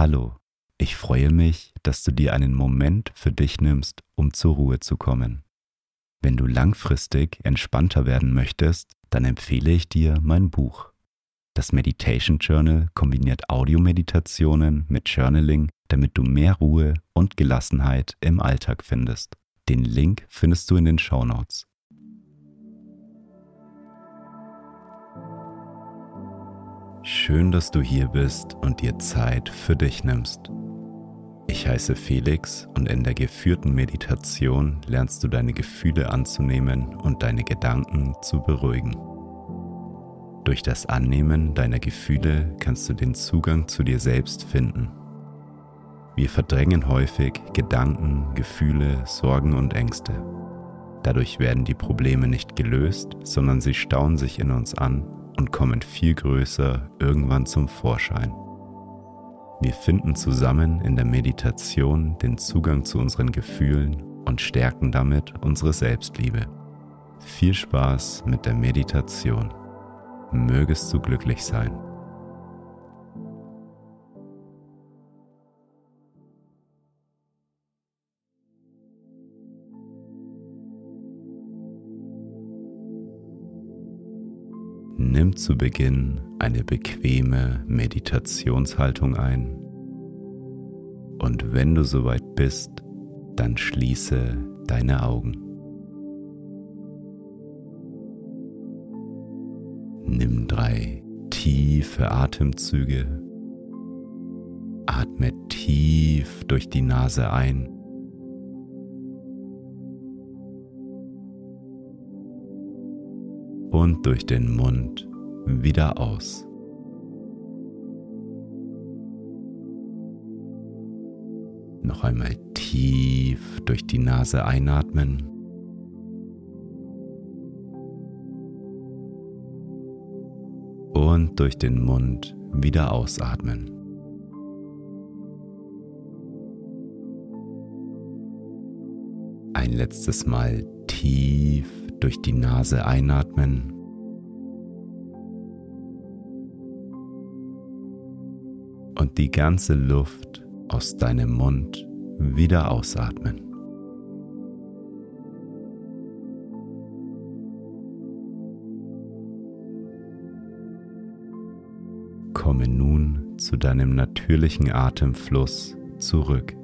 Hallo, ich freue mich, dass du dir einen Moment für dich nimmst, um zur Ruhe zu kommen. Wenn du langfristig entspannter werden möchtest, dann empfehle ich dir mein Buch. Das Meditation Journal kombiniert Audiomeditationen mit Journaling, damit du mehr Ruhe und Gelassenheit im Alltag findest. Den Link findest du in den Show Notes. Schön, dass du hier bist und dir Zeit für dich nimmst. Ich heiße Felix und in der geführten Meditation lernst du deine Gefühle anzunehmen und deine Gedanken zu beruhigen. Durch das Annehmen deiner Gefühle kannst du den Zugang zu dir selbst finden. Wir verdrängen häufig Gedanken, Gefühle, Sorgen und Ängste. Dadurch werden die Probleme nicht gelöst, sondern sie stauen sich in uns an und kommen viel größer irgendwann zum Vorschein. Wir finden zusammen in der Meditation den Zugang zu unseren Gefühlen und stärken damit unsere Selbstliebe. Viel Spaß mit der Meditation. Mögest du glücklich sein. Nimm zu Beginn eine bequeme Meditationshaltung ein und wenn du soweit bist, dann schließe deine Augen. Nimm drei tiefe Atemzüge. Atme tief durch die Nase ein. Und durch den Mund wieder aus. Noch einmal tief durch die Nase einatmen. Und durch den Mund wieder ausatmen. Ein letztes Mal tief durch die Nase einatmen. Und die ganze Luft aus deinem Mund wieder ausatmen. Komme nun zu deinem natürlichen Atemfluss zurück.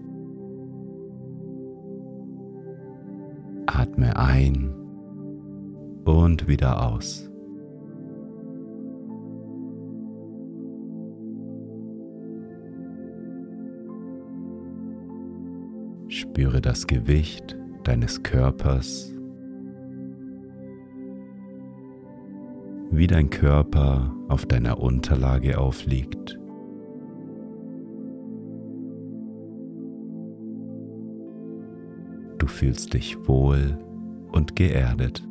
Atme ein und wieder aus. Spüre das Gewicht deines Körpers, wie dein Körper auf deiner Unterlage aufliegt. Du fühlst dich wohl und geerdet.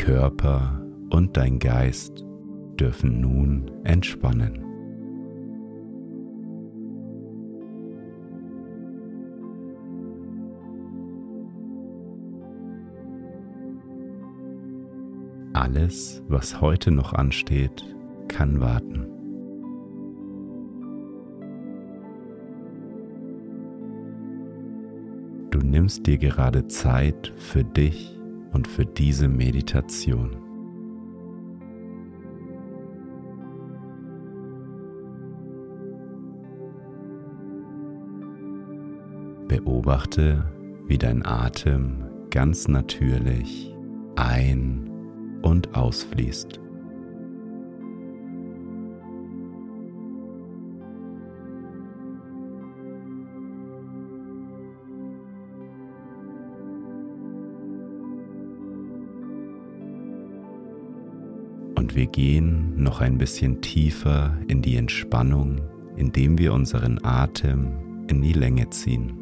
Körper und dein Geist dürfen nun entspannen. Alles, was heute noch ansteht, kann warten. Du nimmst dir gerade Zeit für dich und für diese Meditation. Beobachte, wie dein Atem ganz natürlich ein- und ausfließt. Und wir gehen noch ein bisschen tiefer in die Entspannung, indem wir unseren Atem in die Länge ziehen.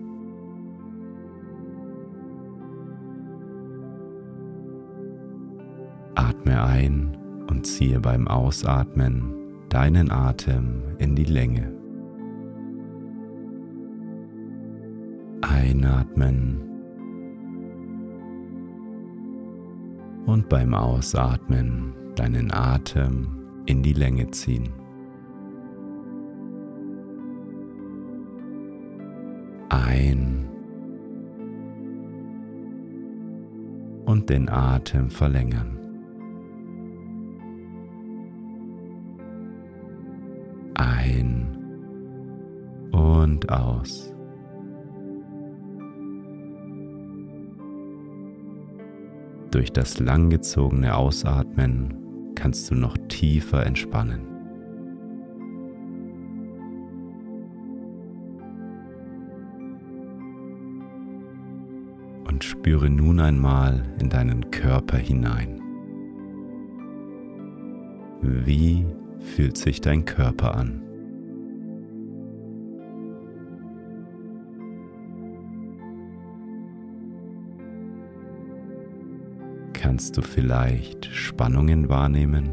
Atme ein und ziehe beim Ausatmen deinen Atem in die Länge. Einatmen Und beim Ausatmen deinen Atem in die Länge ziehen. Ein und den Atem verlängern. Ein und aus. Durch das langgezogene Ausatmen kannst du noch tiefer entspannen. Und spüre nun einmal in deinen Körper hinein. Wie fühlt sich dein Körper an? Kannst du vielleicht Spannungen wahrnehmen?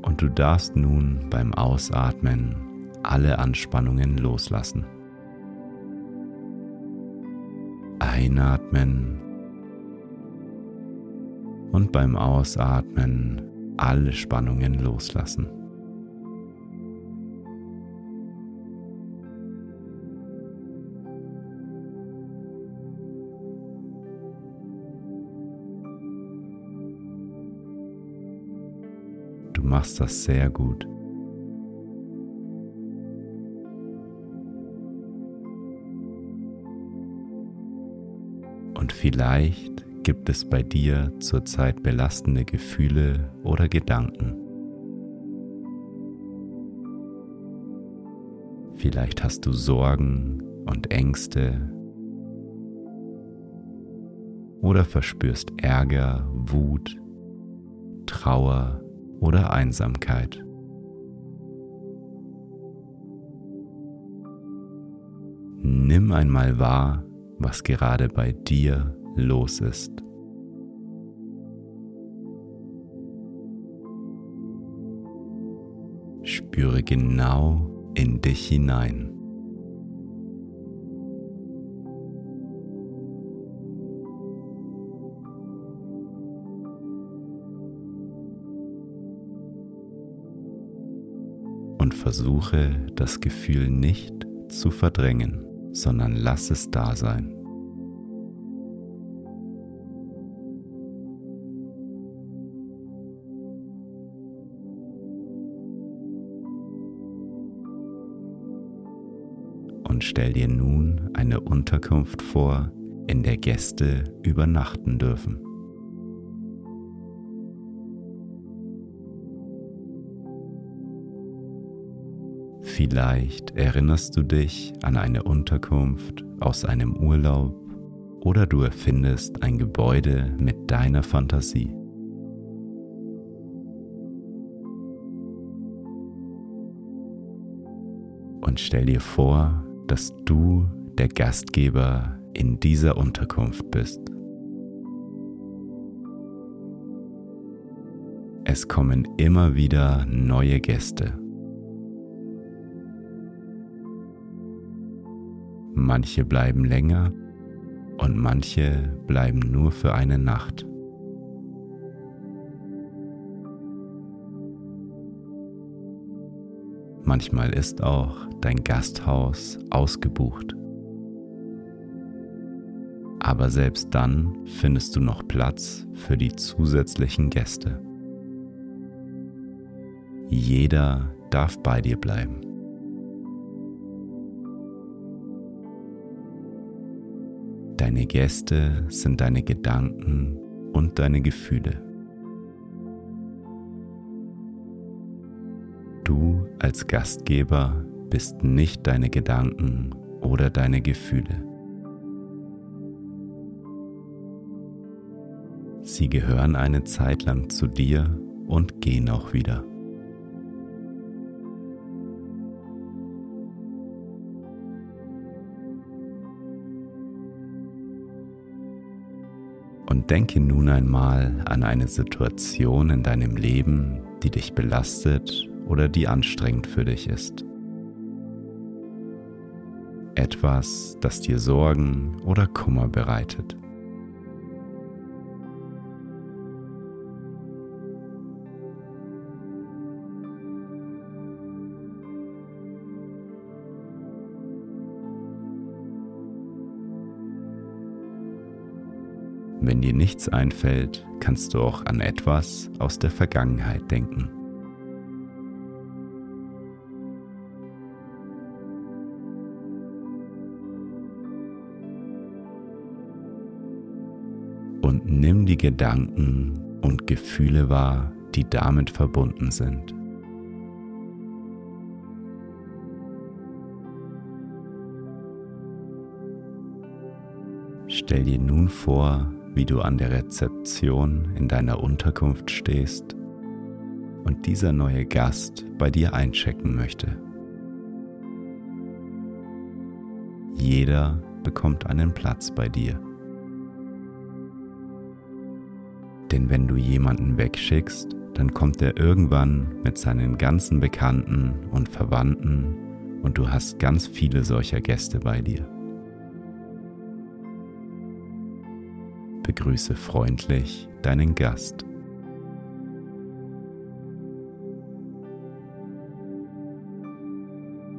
Und du darfst nun beim Ausatmen alle Anspannungen loslassen. Einatmen und beim Ausatmen alle Spannungen loslassen. Du machst das sehr gut. Und vielleicht Gibt es bei dir zurzeit belastende Gefühle oder Gedanken? Vielleicht hast du Sorgen und Ängste oder verspürst Ärger, Wut, Trauer oder Einsamkeit. Nimm einmal wahr, was gerade bei dir los ist. Spüre genau in dich hinein. Und versuche das Gefühl nicht zu verdrängen, sondern lass es da sein. Stell dir nun eine Unterkunft vor, in der Gäste übernachten dürfen. Vielleicht erinnerst du dich an eine Unterkunft aus einem Urlaub oder du erfindest ein Gebäude mit deiner Fantasie. Und stell dir vor, dass du der Gastgeber in dieser Unterkunft bist. Es kommen immer wieder neue Gäste. Manche bleiben länger und manche bleiben nur für eine Nacht. Manchmal ist auch dein Gasthaus ausgebucht. Aber selbst dann findest du noch Platz für die zusätzlichen Gäste. Jeder darf bei dir bleiben. Deine Gäste sind deine Gedanken und deine Gefühle. Als Gastgeber bist nicht deine Gedanken oder deine Gefühle. Sie gehören eine Zeit lang zu dir und gehen auch wieder. Und denke nun einmal an eine Situation in deinem Leben, die dich belastet oder die anstrengend für dich ist. Etwas, das dir Sorgen oder Kummer bereitet. Wenn dir nichts einfällt, kannst du auch an etwas aus der Vergangenheit denken. Nimm die Gedanken und Gefühle wahr, die damit verbunden sind. Stell dir nun vor, wie du an der Rezeption in deiner Unterkunft stehst und dieser neue Gast bei dir einchecken möchte. Jeder bekommt einen Platz bei dir. Denn wenn du jemanden wegschickst, dann kommt er irgendwann mit seinen ganzen Bekannten und Verwandten und du hast ganz viele solcher Gäste bei dir. begrüße freundlich deinen Gast.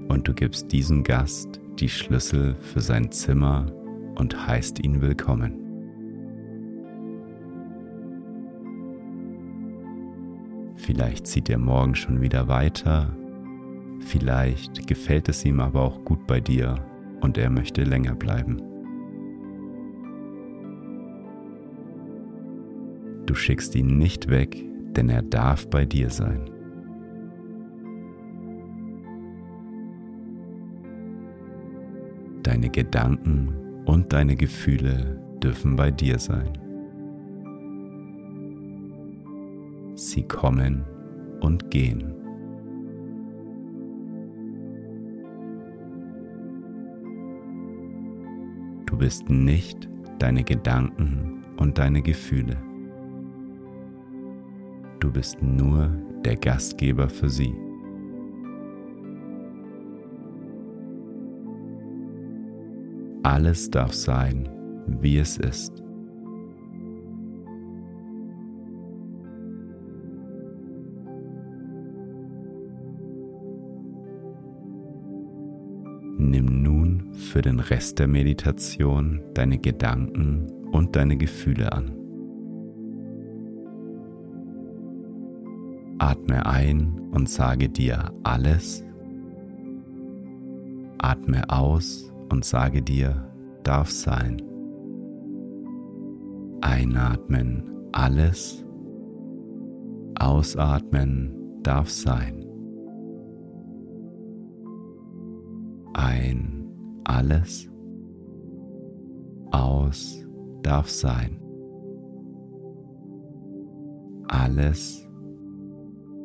Und du gibst diesem Gast die Schlüssel für sein Zimmer und heißt ihn willkommen. Vielleicht zieht er morgen schon wieder weiter, vielleicht gefällt es ihm aber auch gut bei dir und er möchte länger bleiben. Du schickst ihn nicht weg, denn er darf bei dir sein. Deine Gedanken und deine Gefühle dürfen bei dir sein. Sie kommen und gehen. Du bist nicht deine Gedanken und deine Gefühle. Du bist nur der Gastgeber für sie. Alles darf sein, wie es ist. Für den Rest der Meditation deine Gedanken und deine Gefühle an. Atme ein und sage dir alles. Atme aus und sage dir darf sein. Einatmen alles. Ausatmen darf sein. Ein alles. Aus darf sein. Alles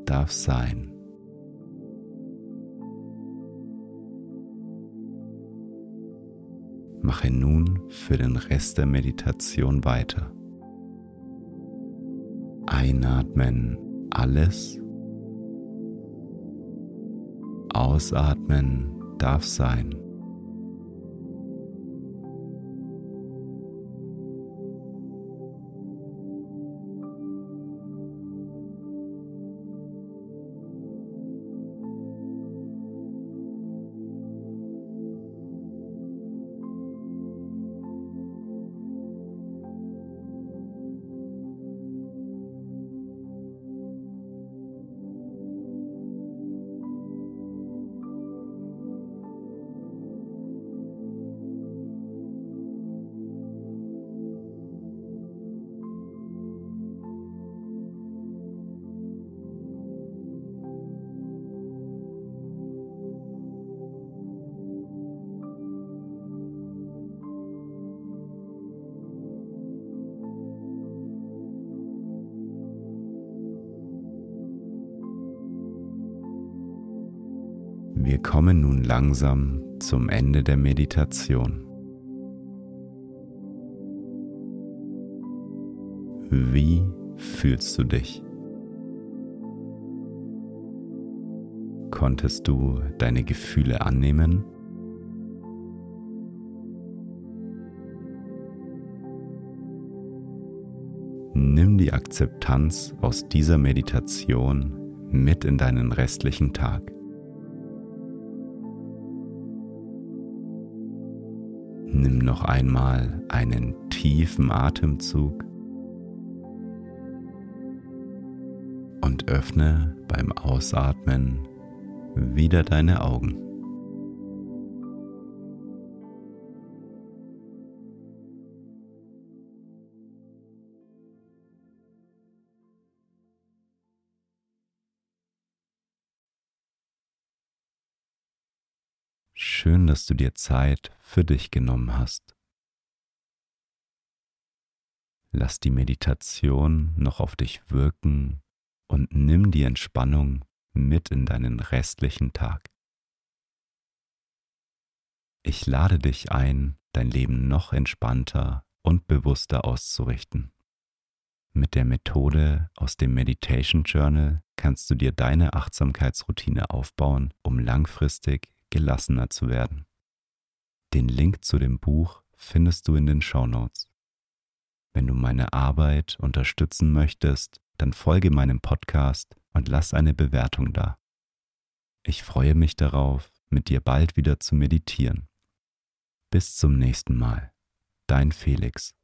darf sein. Mache nun für den Rest der Meditation weiter. Einatmen alles. Ausatmen darf sein. Wir kommen nun langsam zum Ende der Meditation. Wie fühlst du dich? Konntest du deine Gefühle annehmen? Nimm die Akzeptanz aus dieser Meditation mit in deinen restlichen Tag. Noch einmal einen tiefen Atemzug und öffne beim Ausatmen wieder deine Augen. Schön, dass du dir Zeit für dich genommen hast. Lass die Meditation noch auf dich wirken und nimm die Entspannung mit in deinen restlichen Tag. Ich lade dich ein, dein Leben noch entspannter und bewusster auszurichten. Mit der Methode aus dem Meditation Journal kannst du dir deine Achtsamkeitsroutine aufbauen, um langfristig gelassener zu werden. Den Link zu dem Buch findest du in den Show Notes. Wenn du meine Arbeit unterstützen möchtest, dann folge meinem Podcast und lass eine Bewertung da. Ich freue mich darauf, mit dir bald wieder zu meditieren. Bis zum nächsten Mal. Dein Felix.